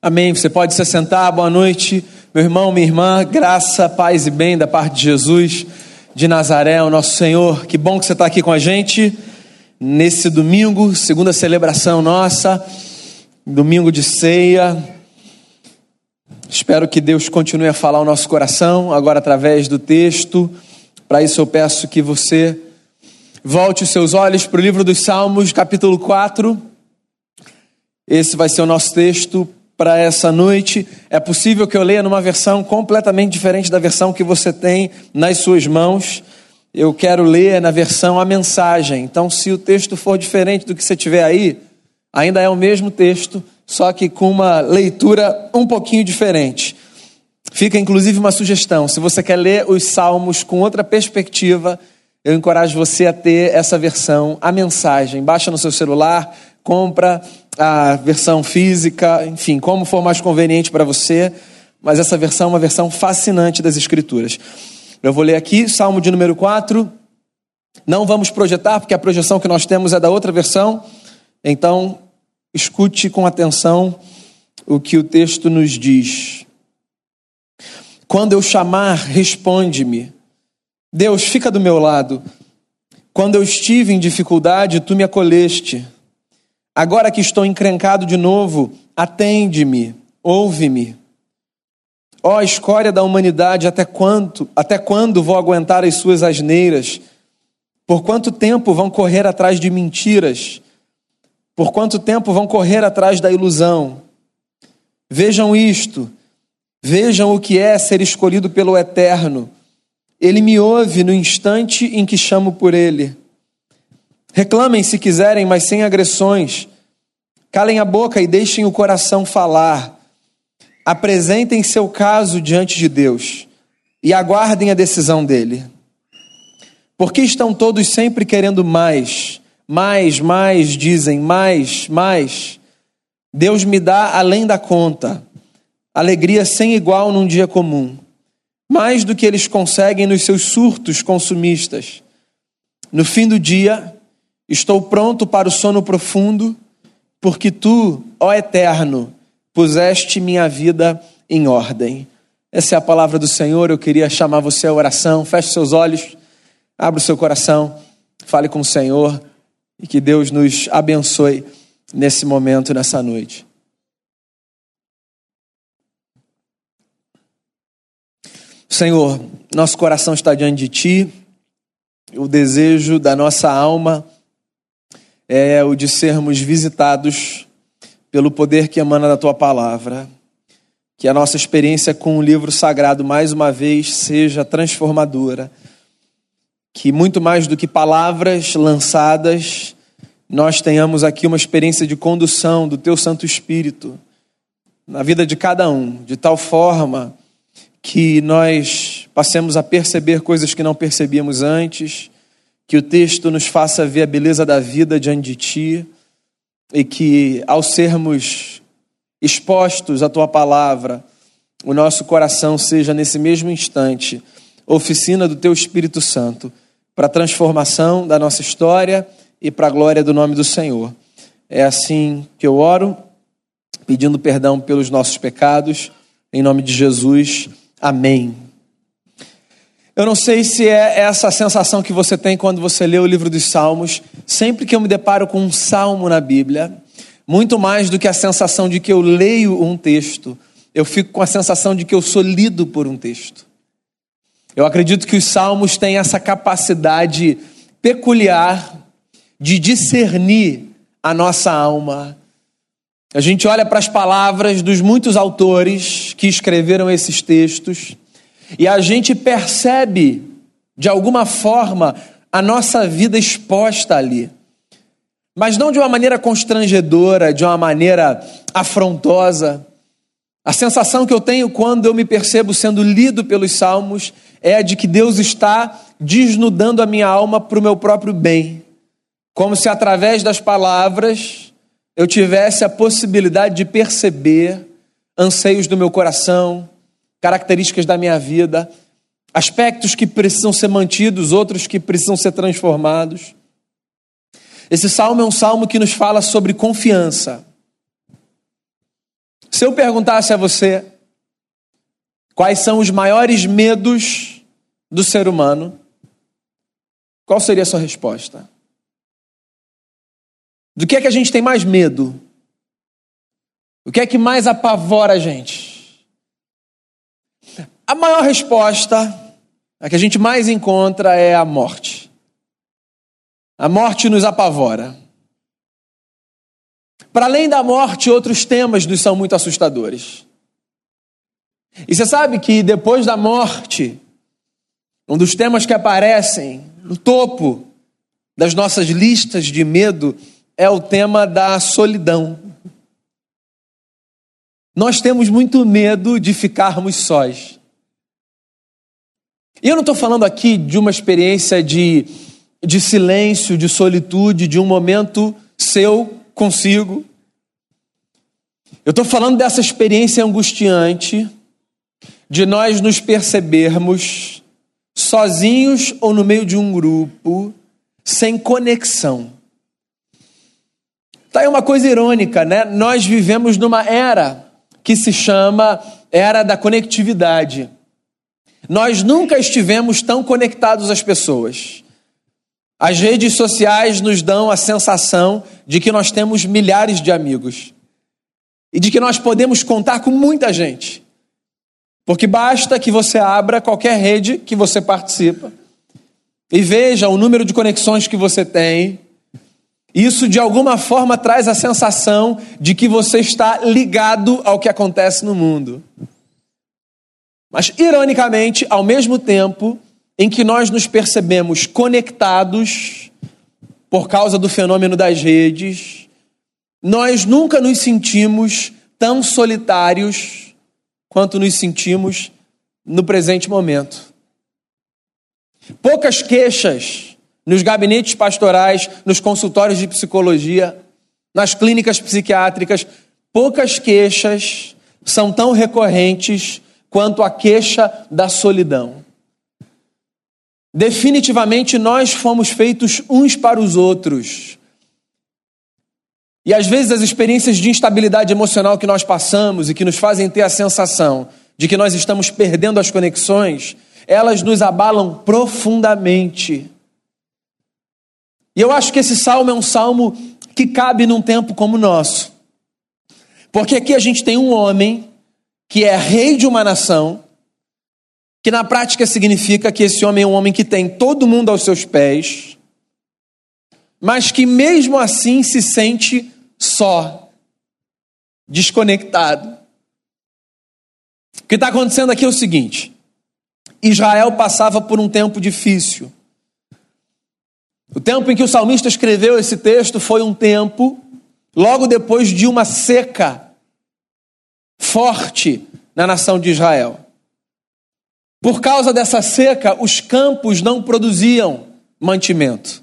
Amém. Você pode se sentar. Boa noite, meu irmão, minha irmã. Graça, paz e bem da parte de Jesus de Nazaré, o nosso Senhor. Que bom que você está aqui com a gente nesse domingo, segunda celebração nossa, domingo de ceia. Espero que Deus continue a falar o nosso coração agora através do texto. Para isso eu peço que você volte os seus olhos para o livro dos Salmos, capítulo 4. Esse vai ser o nosso texto para essa noite. É possível que eu leia numa versão completamente diferente da versão que você tem nas suas mãos. Eu quero ler na versão a mensagem. Então, se o texto for diferente do que você tiver aí, ainda é o mesmo texto, só que com uma leitura um pouquinho diferente. Fica inclusive uma sugestão: se você quer ler os salmos com outra perspectiva, eu encorajo você a ter essa versão, a mensagem. Baixa no seu celular, compra a versão física, enfim, como for mais conveniente para você, mas essa versão é uma versão fascinante das Escrituras. Eu vou ler aqui, Salmo de número 4. Não vamos projetar, porque a projeção que nós temos é da outra versão, então escute com atenção o que o texto nos diz. Quando eu chamar, responde-me. Deus, fica do meu lado. Quando eu estive em dificuldade, tu me acolheste. Agora que estou encrencado de novo, atende-me, ouve-me. Ó oh, escória da humanidade, até quanto, até quando vou aguentar as suas asneiras? Por quanto tempo vão correr atrás de mentiras? Por quanto tempo vão correr atrás da ilusão? Vejam isto, vejam o que é ser escolhido pelo Eterno. Ele me ouve no instante em que chamo por ele. Reclamem se quiserem, mas sem agressões. Calem a boca e deixem o coração falar. Apresentem seu caso diante de Deus e aguardem a decisão dele. Porque estão todos sempre querendo mais, mais, mais, dizem, mais, mais. Deus me dá além da conta, alegria sem igual num dia comum, mais do que eles conseguem nos seus surtos consumistas. No fim do dia, Estou pronto para o sono profundo, porque tu, ó Eterno, puseste minha vida em ordem. Essa é a palavra do Senhor. Eu queria chamar você à oração. Feche seus olhos, abra o seu coração, fale com o Senhor e que Deus nos abençoe nesse momento, nessa noite. Senhor, nosso coração está diante de Ti, o desejo da nossa alma é o de sermos visitados pelo poder que emana da tua palavra. Que a nossa experiência com o livro sagrado, mais uma vez, seja transformadora. Que muito mais do que palavras lançadas, nós tenhamos aqui uma experiência de condução do teu Santo Espírito na vida de cada um, de tal forma que nós passemos a perceber coisas que não percebíamos antes que o texto nos faça ver a beleza da vida diante de Ti e que, ao sermos expostos à Tua palavra, o nosso coração seja, nesse mesmo instante, oficina do Teu Espírito Santo para a transformação da nossa história e para a glória do nome do Senhor. É assim que eu oro, pedindo perdão pelos nossos pecados, em nome de Jesus. Amém. Eu não sei se é essa sensação que você tem quando você lê o livro dos Salmos. Sempre que eu me deparo com um salmo na Bíblia, muito mais do que a sensação de que eu leio um texto, eu fico com a sensação de que eu sou lido por um texto. Eu acredito que os salmos têm essa capacidade peculiar de discernir a nossa alma. A gente olha para as palavras dos muitos autores que escreveram esses textos e a gente percebe, de alguma forma, a nossa vida exposta ali. Mas não de uma maneira constrangedora, de uma maneira afrontosa. A sensação que eu tenho quando eu me percebo sendo lido pelos salmos é a de que Deus está desnudando a minha alma para o meu próprio bem. Como se através das palavras eu tivesse a possibilidade de perceber anseios do meu coração, características da minha vida, aspectos que precisam ser mantidos, outros que precisam ser transformados. Esse salmo é um salmo que nos fala sobre confiança. Se eu perguntasse a você quais são os maiores medos do ser humano, qual seria a sua resposta? Do que é que a gente tem mais medo? O que é que mais apavora a gente? A maior resposta, a que a gente mais encontra é a morte. A morte nos apavora. Para além da morte, outros temas nos são muito assustadores. E você sabe que depois da morte, um dos temas que aparecem no topo das nossas listas de medo é o tema da solidão. Nós temos muito medo de ficarmos sós. E eu não estou falando aqui de uma experiência de, de silêncio, de solitude, de um momento seu consigo. Eu estou falando dessa experiência angustiante de nós nos percebermos sozinhos ou no meio de um grupo, sem conexão. Tá aí uma coisa irônica, né? Nós vivemos numa era que se chama era da conectividade. Nós nunca estivemos tão conectados às pessoas. As redes sociais nos dão a sensação de que nós temos milhares de amigos e de que nós podemos contar com muita gente. Porque basta que você abra qualquer rede que você participa e veja o número de conexões que você tem isso de alguma forma traz a sensação de que você está ligado ao que acontece no mundo. Mas, ironicamente, ao mesmo tempo em que nós nos percebemos conectados por causa do fenômeno das redes, nós nunca nos sentimos tão solitários quanto nos sentimos no presente momento. Poucas queixas nos gabinetes pastorais, nos consultórios de psicologia, nas clínicas psiquiátricas, poucas queixas são tão recorrentes quanto a queixa da solidão. Definitivamente nós fomos feitos uns para os outros. E às vezes as experiências de instabilidade emocional que nós passamos e que nos fazem ter a sensação de que nós estamos perdendo as conexões, elas nos abalam profundamente. E eu acho que esse salmo é um salmo que cabe num tempo como o nosso. Porque aqui a gente tem um homem que é rei de uma nação, que na prática significa que esse homem é um homem que tem todo mundo aos seus pés, mas que mesmo assim se sente só, desconectado. O que está acontecendo aqui é o seguinte: Israel passava por um tempo difícil. O tempo em que o salmista escreveu esse texto foi um tempo logo depois de uma seca forte na nação de Israel. Por causa dessa seca, os campos não produziam mantimento.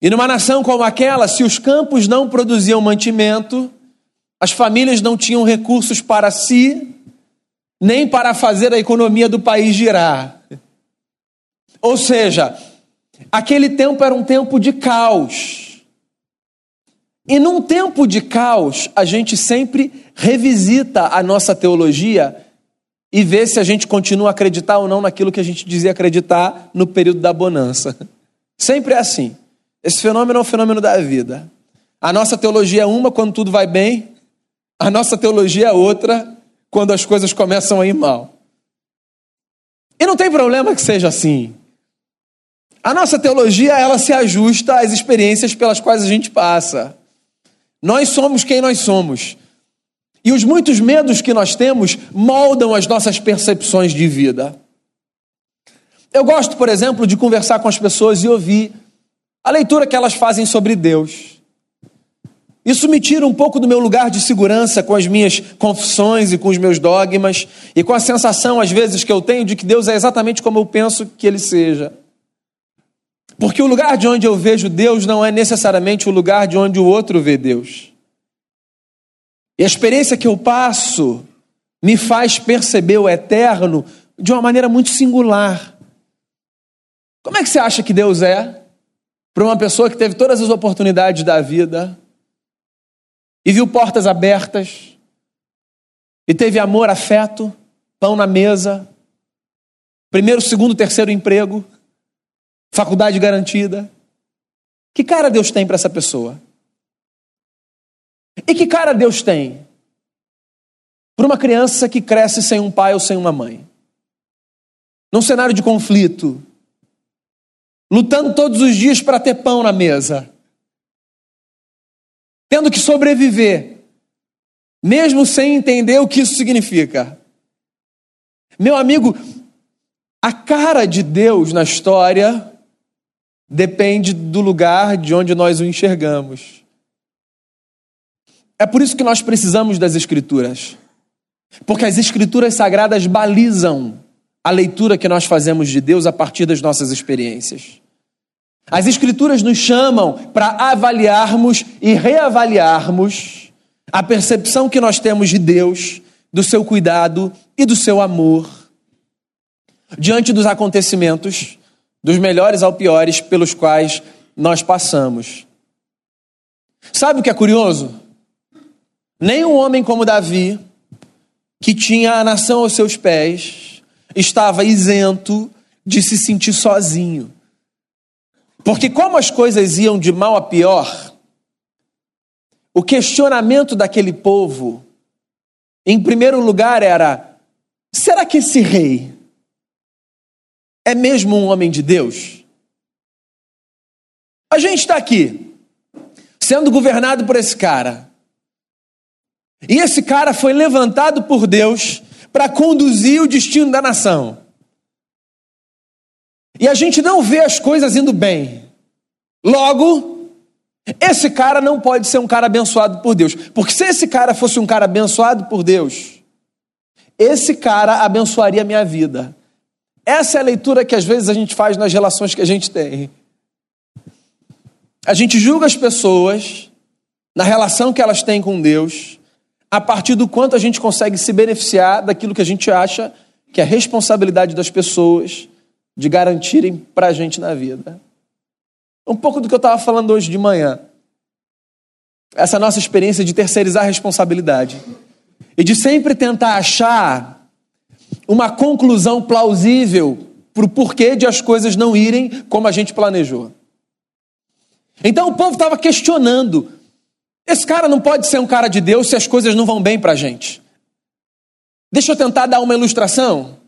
E numa nação como aquela, se os campos não produziam mantimento, as famílias não tinham recursos para si, nem para fazer a economia do país girar. Ou seja, Aquele tempo era um tempo de caos. E num tempo de caos, a gente sempre revisita a nossa teologia e vê se a gente continua a acreditar ou não naquilo que a gente dizia acreditar no período da bonança. Sempre é assim. Esse fenômeno é um fenômeno da vida. A nossa teologia é uma quando tudo vai bem, a nossa teologia é outra quando as coisas começam a ir mal. E não tem problema que seja assim. A nossa teologia, ela se ajusta às experiências pelas quais a gente passa. Nós somos quem nós somos. E os muitos medos que nós temos moldam as nossas percepções de vida. Eu gosto, por exemplo, de conversar com as pessoas e ouvir a leitura que elas fazem sobre Deus. Isso me tira um pouco do meu lugar de segurança com as minhas confissões e com os meus dogmas e com a sensação, às vezes, que eu tenho de que Deus é exatamente como eu penso que Ele seja. Porque o lugar de onde eu vejo Deus não é necessariamente o lugar de onde o outro vê Deus. E a experiência que eu passo me faz perceber o eterno de uma maneira muito singular. Como é que você acha que Deus é para uma pessoa que teve todas as oportunidades da vida e viu portas abertas e teve amor, afeto, pão na mesa, primeiro, segundo, terceiro emprego, faculdade garantida. Que cara Deus tem para essa pessoa? E que cara Deus tem para uma criança que cresce sem um pai ou sem uma mãe? Num cenário de conflito, lutando todos os dias para ter pão na mesa, tendo que sobreviver, mesmo sem entender o que isso significa. Meu amigo, a cara de Deus na história depende do lugar de onde nós o enxergamos. É por isso que nós precisamos das Escrituras. Porque as Escrituras sagradas balizam a leitura que nós fazemos de Deus a partir das nossas experiências. As Escrituras nos chamam para avaliarmos e reavaliarmos a percepção que nós temos de Deus, do seu cuidado e do seu amor diante dos acontecimentos, dos melhores ao piores, pelos quais nós passamos. Sabe o que é curioso? Nem um homem como Davi, que tinha a nação aos seus pés, estava isento de se sentir sozinho. Porque, como as coisas iam de mal a pior, o questionamento daquele povo, em primeiro lugar, era: será que esse rei é mesmo um homem de Deus? A gente está aqui, sendo governado por esse cara. E esse cara foi levantado por Deus para conduzir o destino da nação. E a gente não vê as coisas indo bem. Logo, esse cara não pode ser um cara abençoado por Deus. Porque se esse cara fosse um cara abençoado por Deus, esse cara abençoaria a minha vida. Essa é a leitura que às vezes a gente faz nas relações que a gente tem. A gente julga as pessoas na relação que elas têm com Deus a partir do quanto a gente consegue se beneficiar daquilo que a gente acha que é responsabilidade das pessoas de garantirem para a gente na vida. Um pouco do que eu estava falando hoje de manhã. Essa nossa experiência de terceirizar a responsabilidade e de sempre tentar achar uma conclusão plausível para o porquê de as coisas não irem como a gente planejou. Então o povo estava questionando esse cara não pode ser um cara de Deus se as coisas não vão bem para a gente. Deixa eu tentar dar uma ilustração,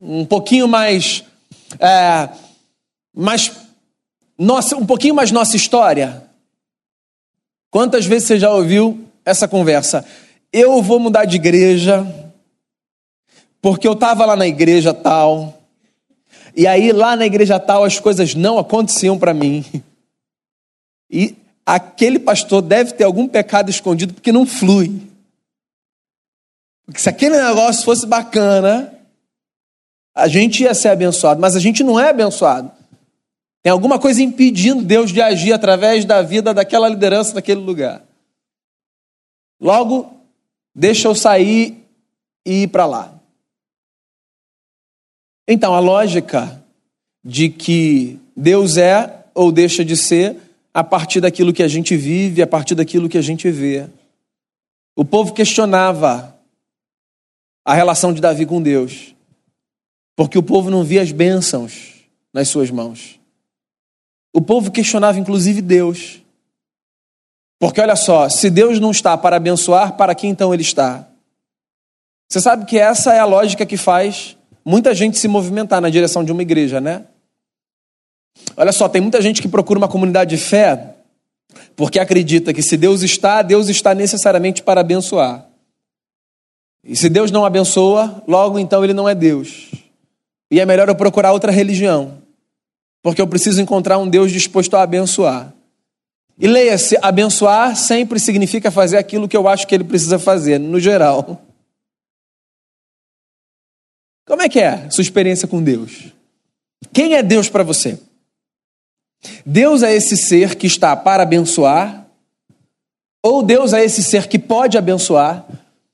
um pouquinho mais, é, mais nossa, um pouquinho mais nossa história. Quantas vezes você já ouviu essa conversa? Eu vou mudar de igreja porque eu estava lá na igreja tal e aí lá na igreja tal as coisas não aconteciam para mim e aquele pastor deve ter algum pecado escondido porque não flui. Porque se aquele negócio fosse bacana, a gente ia ser abençoado, mas a gente não é abençoado. Tem alguma coisa impedindo Deus de agir através da vida daquela liderança daquele lugar. Logo, deixa eu sair e ir para lá. Então, a lógica de que Deus é ou deixa de ser a partir daquilo que a gente vive, a partir daquilo que a gente vê. O povo questionava a relação de Davi com Deus, porque o povo não via as bênçãos nas suas mãos. O povo questionava inclusive Deus. Porque olha só, se Deus não está para abençoar, para que então ele está? Você sabe que essa é a lógica que faz muita gente se movimentar na direção de uma igreja, né? Olha só, tem muita gente que procura uma comunidade de fé porque acredita que se Deus está, Deus está necessariamente para abençoar. E se Deus não abençoa, logo então ele não é Deus. E é melhor eu procurar outra religião, porque eu preciso encontrar um Deus disposto a abençoar. E leia-se: abençoar sempre significa fazer aquilo que eu acho que ele precisa fazer, no geral. Como é que é sua experiência com Deus? Quem é Deus para você? Deus é esse ser que está para abençoar, ou Deus é esse ser que pode abençoar,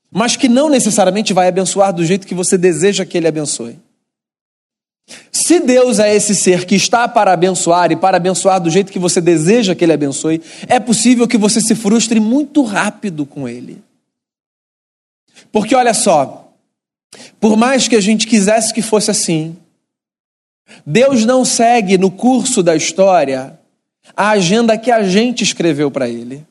mas que não necessariamente vai abençoar do jeito que você deseja que ele abençoe. Se Deus é esse ser que está para abençoar e para abençoar do jeito que você deseja que ele abençoe, é possível que você se frustre muito rápido com ele. Porque olha só, por mais que a gente quisesse que fosse assim, Deus não segue no curso da história a agenda que a gente escreveu para ele.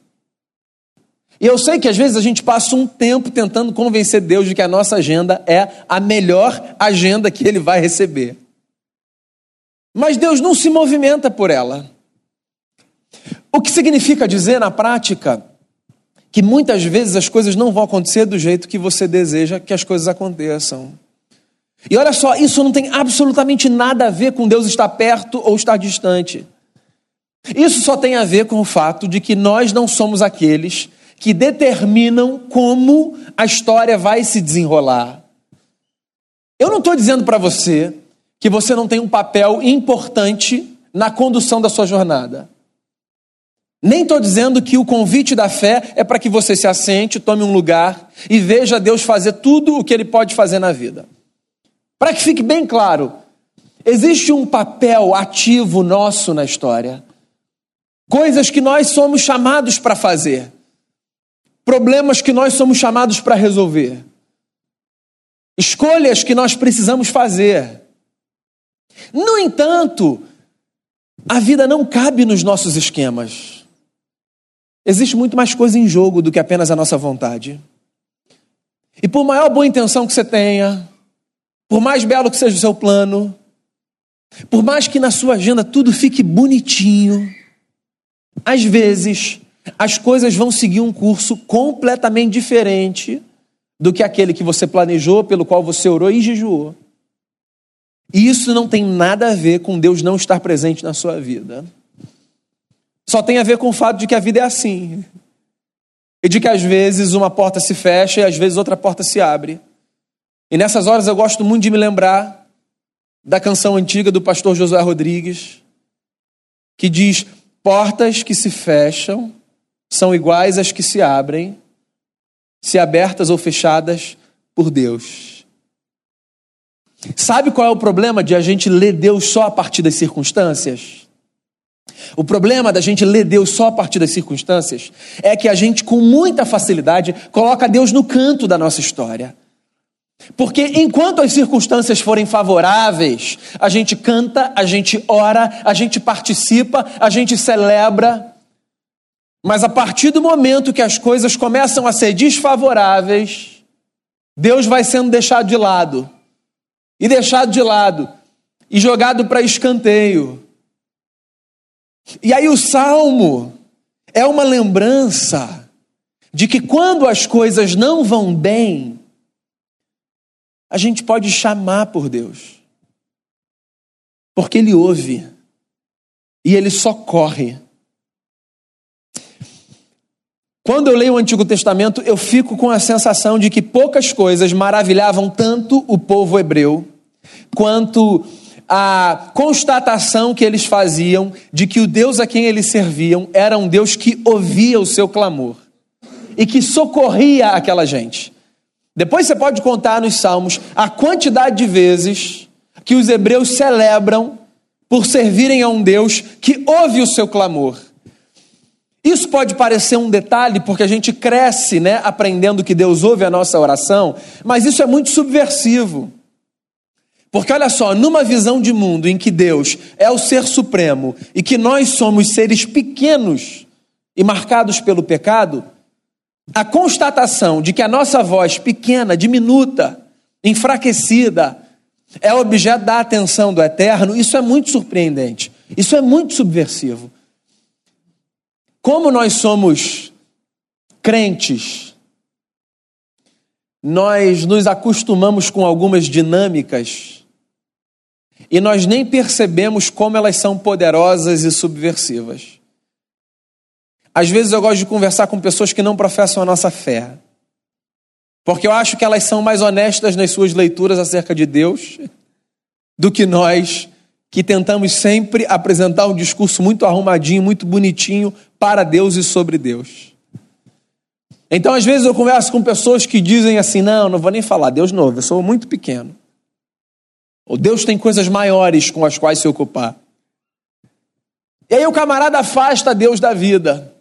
E eu sei que às vezes a gente passa um tempo tentando convencer Deus de que a nossa agenda é a melhor agenda que ele vai receber. Mas Deus não se movimenta por ela. O que significa dizer na prática que muitas vezes as coisas não vão acontecer do jeito que você deseja que as coisas aconteçam. E olha só, isso não tem absolutamente nada a ver com Deus estar perto ou estar distante. Isso só tem a ver com o fato de que nós não somos aqueles que determinam como a história vai se desenrolar. Eu não estou dizendo para você que você não tem um papel importante na condução da sua jornada. Nem estou dizendo que o convite da fé é para que você se assente, tome um lugar e veja Deus fazer tudo o que Ele pode fazer na vida. Para que fique bem claro, existe um papel ativo nosso na história. Coisas que nós somos chamados para fazer. Problemas que nós somos chamados para resolver. Escolhas que nós precisamos fazer. No entanto, a vida não cabe nos nossos esquemas. Existe muito mais coisa em jogo do que apenas a nossa vontade. E por maior boa intenção que você tenha, por mais belo que seja o seu plano, por mais que na sua agenda tudo fique bonitinho, às vezes as coisas vão seguir um curso completamente diferente do que aquele que você planejou, pelo qual você orou e jejuou. E isso não tem nada a ver com Deus não estar presente na sua vida. Só tem a ver com o fato de que a vida é assim. E de que às vezes uma porta se fecha e às vezes outra porta se abre. E nessas horas eu gosto muito de me lembrar da canção antiga do pastor Josué Rodrigues, que diz: Portas que se fecham são iguais às que se abrem, se abertas ou fechadas por Deus. Sabe qual é o problema de a gente ler Deus só a partir das circunstâncias? O problema da gente ler Deus só a partir das circunstâncias é que a gente, com muita facilidade, coloca Deus no canto da nossa história. Porque enquanto as circunstâncias forem favoráveis, a gente canta, a gente ora, a gente participa, a gente celebra. Mas a partir do momento que as coisas começam a ser desfavoráveis, Deus vai sendo deixado de lado. E deixado de lado. E jogado para escanteio. E aí o salmo é uma lembrança de que quando as coisas não vão bem, a gente pode chamar por Deus. Porque Ele ouve e Ele socorre. Quando eu leio o Antigo Testamento, eu fico com a sensação de que poucas coisas maravilhavam tanto o povo hebreu quanto a constatação que eles faziam de que o Deus a quem eles serviam era um Deus que ouvia o seu clamor e que socorria aquela gente. Depois você pode contar nos Salmos a quantidade de vezes que os hebreus celebram por servirem a um Deus que ouve o seu clamor. Isso pode parecer um detalhe, porque a gente cresce né, aprendendo que Deus ouve a nossa oração, mas isso é muito subversivo. Porque olha só, numa visão de mundo em que Deus é o ser supremo e que nós somos seres pequenos e marcados pelo pecado, a constatação de que a nossa voz pequena, diminuta, enfraquecida, é objeto da atenção do eterno, isso é muito surpreendente. Isso é muito subversivo. Como nós somos crentes, nós nos acostumamos com algumas dinâmicas e nós nem percebemos como elas são poderosas e subversivas. Às vezes eu gosto de conversar com pessoas que não professam a nossa fé, porque eu acho que elas são mais honestas nas suas leituras acerca de Deus do que nós, que tentamos sempre apresentar um discurso muito arrumadinho, muito bonitinho para Deus e sobre Deus. Então, às vezes, eu converso com pessoas que dizem assim: não, não vou nem falar, Deus novo, eu sou muito pequeno. Deus tem coisas maiores com as quais se ocupar. E aí o camarada afasta Deus da vida.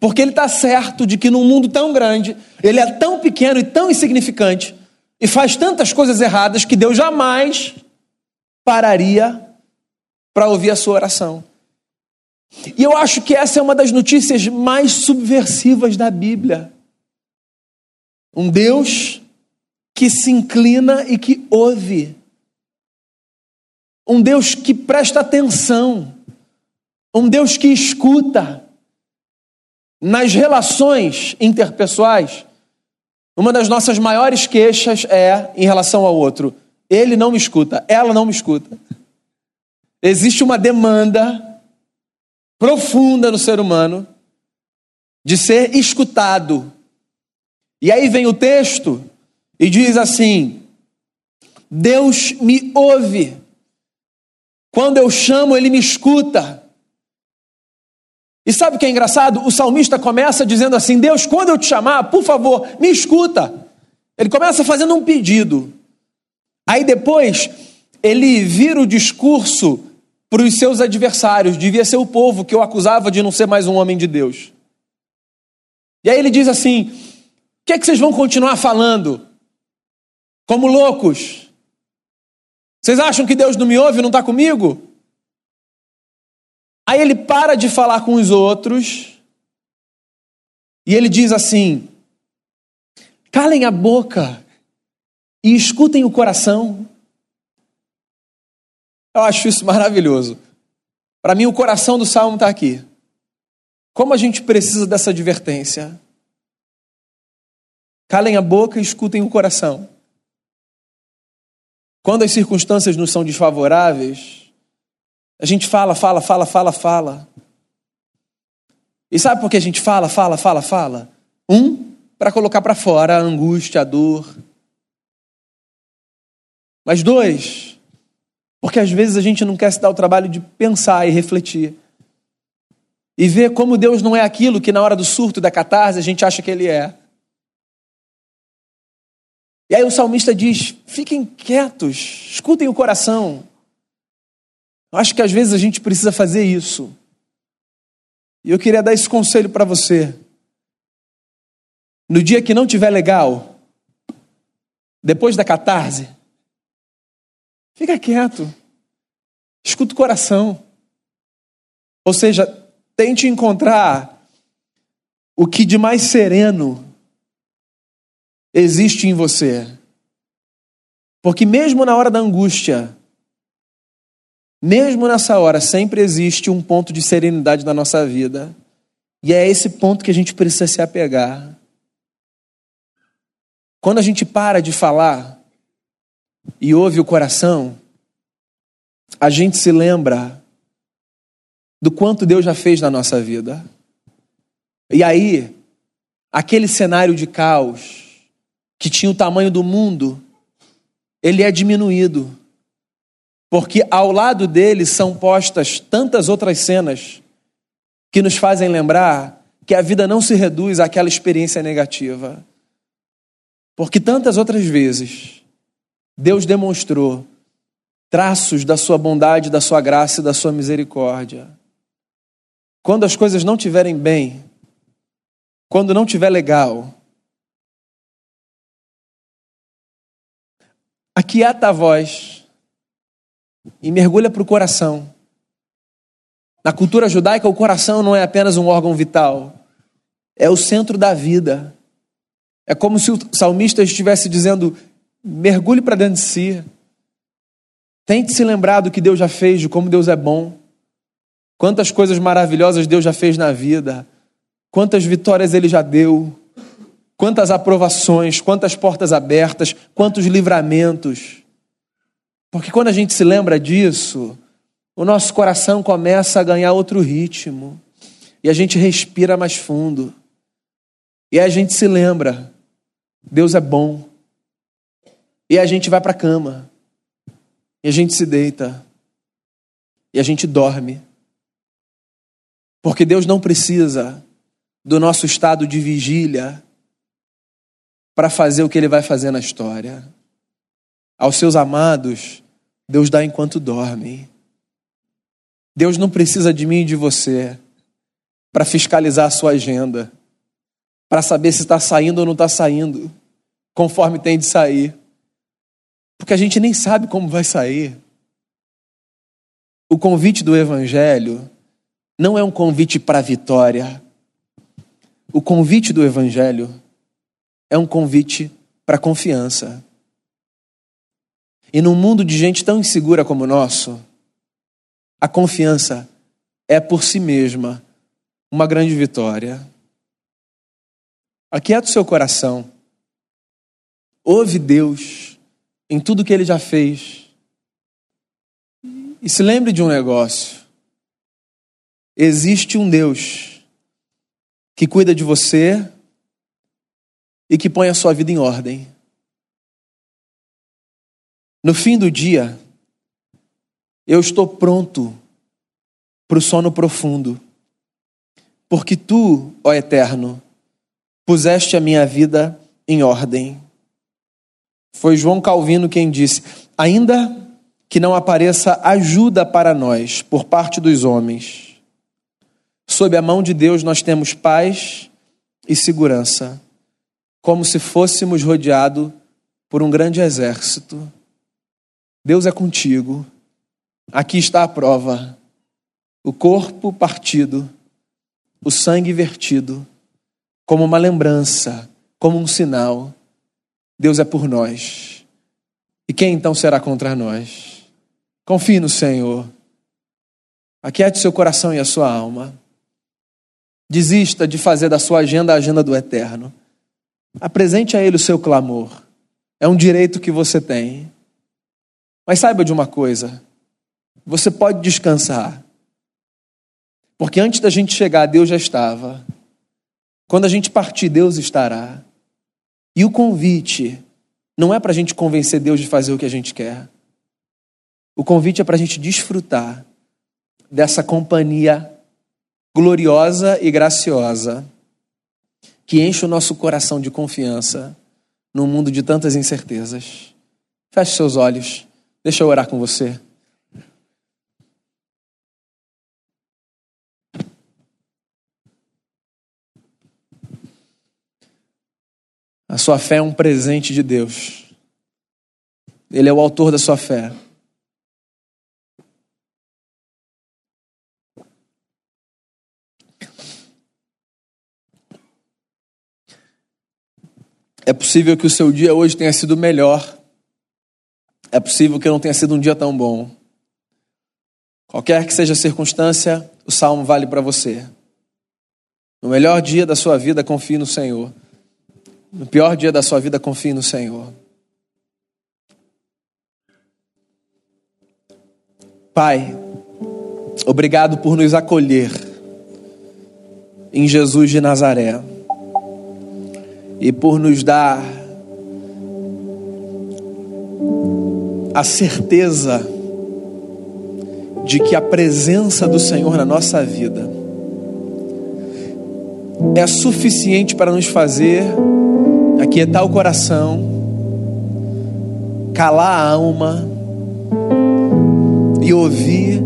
Porque ele está certo de que num mundo tão grande, ele é tão pequeno e tão insignificante, e faz tantas coisas erradas que Deus jamais pararia para ouvir a sua oração. E eu acho que essa é uma das notícias mais subversivas da Bíblia. Um Deus que se inclina e que ouve. Um Deus que presta atenção. Um Deus que escuta. Nas relações interpessoais, uma das nossas maiores queixas é em relação ao outro. Ele não me escuta, ela não me escuta. Existe uma demanda profunda no ser humano de ser escutado. E aí vem o texto e diz assim: Deus me ouve. Quando eu chamo, ele me escuta. E sabe o que é engraçado? O salmista começa dizendo assim: Deus, quando eu te chamar, por favor, me escuta. Ele começa fazendo um pedido. Aí depois, ele vira o discurso para os seus adversários. Devia ser o povo que eu acusava de não ser mais um homem de Deus. E aí ele diz assim: O que é que vocês vão continuar falando? Como loucos? Vocês acham que Deus não me ouve, não está comigo? Aí ele para de falar com os outros e ele diz assim: calem a boca e escutem o coração. Eu acho isso maravilhoso. Para mim, o coração do salmo está aqui. Como a gente precisa dessa advertência? Calem a boca e escutem o coração. Quando as circunstâncias nos são desfavoráveis, a gente fala, fala, fala, fala, fala. E sabe por que a gente fala, fala, fala, fala? Um, para colocar para fora a angústia, a dor. Mas dois, porque às vezes a gente não quer se dar o trabalho de pensar e refletir. E ver como Deus não é aquilo que na hora do surto da catarse a gente acha que Ele é. E aí o salmista diz: fiquem quietos, escutem o coração. Eu acho que às vezes a gente precisa fazer isso. E eu queria dar esse conselho para você. No dia que não tiver legal, depois da catarse, fica quieto. Escuta o coração. Ou seja, tente encontrar o que de mais sereno existe em você. Porque mesmo na hora da angústia, mesmo nessa hora, sempre existe um ponto de serenidade na nossa vida. E é esse ponto que a gente precisa se apegar. Quando a gente para de falar e ouve o coração, a gente se lembra do quanto Deus já fez na nossa vida. E aí, aquele cenário de caos que tinha o tamanho do mundo, ele é diminuído porque ao lado dele são postas tantas outras cenas que nos fazem lembrar que a vida não se reduz àquela experiência negativa. Porque tantas outras vezes Deus demonstrou traços da sua bondade, da sua graça e da sua misericórdia. Quando as coisas não estiverem bem, quando não estiver legal, aquieta a voz e mergulha para o coração. Na cultura judaica, o coração não é apenas um órgão vital, é o centro da vida. É como se o salmista estivesse dizendo: mergulhe para dentro de si. Tente se lembrar do que Deus já fez, de como Deus é bom. Quantas coisas maravilhosas Deus já fez na vida. Quantas vitórias Ele já deu. Quantas aprovações, quantas portas abertas, quantos livramentos. Porque quando a gente se lembra disso, o nosso coração começa a ganhar outro ritmo. E a gente respira mais fundo. E a gente se lembra: Deus é bom. E a gente vai para a cama. E a gente se deita. E a gente dorme. Porque Deus não precisa do nosso estado de vigília para fazer o que Ele vai fazer na história. Aos seus amados, Deus dá enquanto dorme. Deus não precisa de mim e de você para fiscalizar a sua agenda, para saber se está saindo ou não está saindo, conforme tem de sair. Porque a gente nem sabe como vai sair. O convite do Evangelho não é um convite para a vitória. O convite do Evangelho é um convite para confiança. E num mundo de gente tão insegura como o nosso, a confiança é por si mesma uma grande vitória. Aquieta o seu coração. Ouve Deus em tudo que ele já fez. E se lembre de um negócio. Existe um Deus que cuida de você e que põe a sua vida em ordem. No fim do dia, eu estou pronto para o sono profundo, porque tu, ó Eterno, puseste a minha vida em ordem. Foi João Calvino quem disse: ainda que não apareça ajuda para nós por parte dos homens, sob a mão de Deus nós temos paz e segurança, como se fôssemos rodeados por um grande exército. Deus é contigo. Aqui está a prova: o corpo partido, o sangue vertido, como uma lembrança, como um sinal. Deus é por nós. E quem então será contra nós? Confie no Senhor. Aquiete seu coração e a sua alma. Desista de fazer da sua agenda a agenda do eterno. Apresente a Ele o seu clamor. É um direito que você tem. Mas saiba de uma coisa: você pode descansar. Porque antes da gente chegar, Deus já estava. Quando a gente partir, Deus estará. E o convite não é para a gente convencer Deus de fazer o que a gente quer. O convite é para a gente desfrutar dessa companhia gloriosa e graciosa que enche o nosso coração de confiança num mundo de tantas incertezas. Feche seus olhos. Deixa eu orar com você. A sua fé é um presente de Deus. Ele é o autor da sua fé. É possível que o seu dia hoje tenha sido melhor é possível que não tenha sido um dia tão bom. Qualquer que seja a circunstância, o salmo vale para você. No melhor dia da sua vida, confie no Senhor. No pior dia da sua vida, confie no Senhor. Pai, obrigado por nos acolher em Jesus de Nazaré e por nos dar a certeza de que a presença do Senhor na nossa vida é suficiente para nos fazer aquietar o coração, calar a alma e ouvir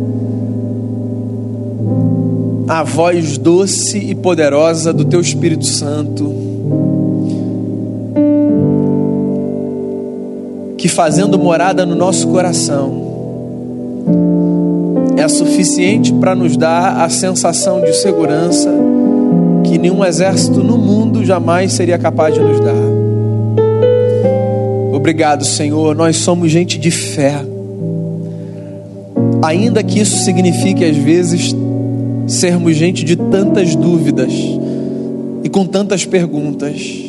a voz doce e poderosa do Teu Espírito Santo que fazendo morada no nosso coração é suficiente para nos dar a sensação de segurança que nenhum exército no mundo jamais seria capaz de nos dar. Obrigado, Senhor. Nós somos gente de fé. Ainda que isso signifique, às vezes, sermos gente de tantas dúvidas e com tantas perguntas.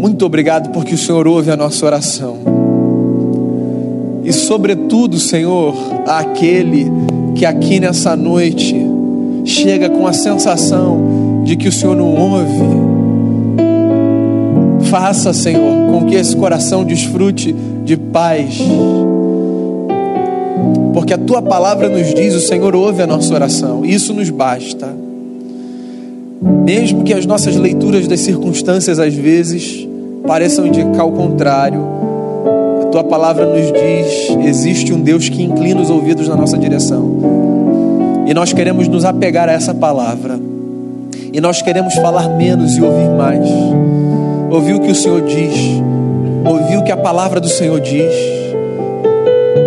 Muito obrigado porque o Senhor ouve a nossa oração. E, sobretudo, Senhor, aquele que aqui nessa noite chega com a sensação de que o Senhor não ouve. Faça, Senhor, com que esse coração desfrute de paz. Porque a tua palavra nos diz: o Senhor ouve a nossa oração, isso nos basta. Mesmo que as nossas leituras das circunstâncias às vezes pareçam indicar o contrário, a tua palavra nos diz: existe um Deus que inclina os ouvidos na nossa direção. E nós queremos nos apegar a essa palavra. E nós queremos falar menos e ouvir mais. Ouvir o que o Senhor diz. Ouvir o que a palavra do Senhor diz.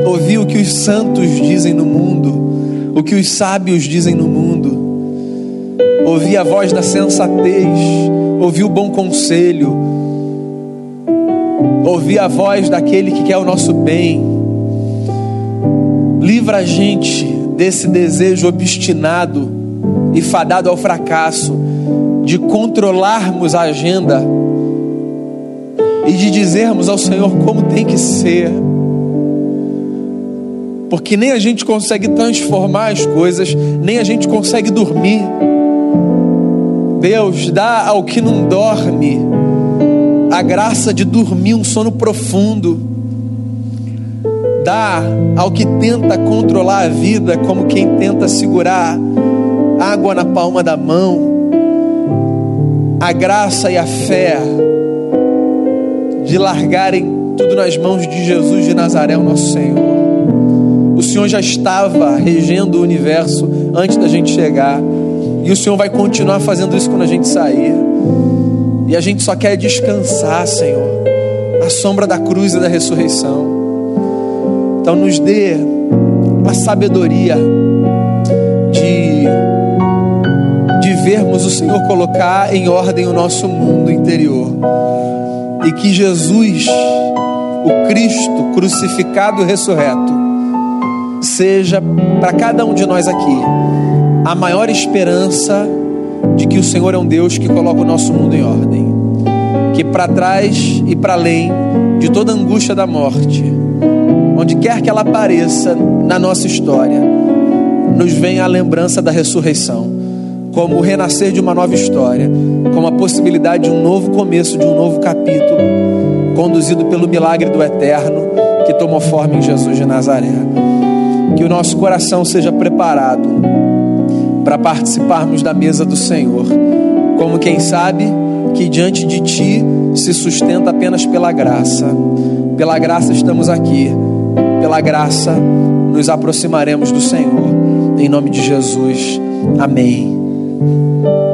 Ouvir o que os santos dizem no mundo. O que os sábios dizem no mundo. Ouvir a voz da sensatez. Ouvir o bom conselho. Ouvir a voz daquele que quer o nosso bem. Livra a gente desse desejo obstinado e fadado ao fracasso de controlarmos a agenda e de dizermos ao Senhor como tem que ser. Porque nem a gente consegue transformar as coisas, nem a gente consegue dormir. Deus, dá ao que não dorme a graça de dormir um sono profundo dá ao que tenta controlar a vida, como quem tenta segurar água na palma da mão, a graça e a fé de largarem tudo nas mãos de Jesus de Nazaré, o nosso Senhor. O Senhor já estava regendo o universo antes da gente chegar, e o Senhor vai continuar fazendo isso quando a gente sair. E a gente só quer descansar, Senhor, à sombra da cruz e da ressurreição. Então, nos dê a sabedoria de, de vermos o Senhor colocar em ordem o nosso mundo interior. E que Jesus, o Cristo crucificado e ressurreto, seja para cada um de nós aqui a maior esperança de que o Senhor é um Deus que coloca o nosso mundo em ordem. Que para trás e para além de toda angústia da morte, onde quer que ela apareça na nossa história, nos vem a lembrança da ressurreição, como o renascer de uma nova história, como a possibilidade de um novo começo, de um novo capítulo, conduzido pelo milagre do eterno que tomou forma em Jesus de Nazaré. Que o nosso coração seja preparado para participarmos da mesa do Senhor, como quem sabe que diante de ti se sustenta apenas pela graça. Pela graça estamos aqui pela graça, nos aproximaremos do Senhor. Em nome de Jesus. Amém.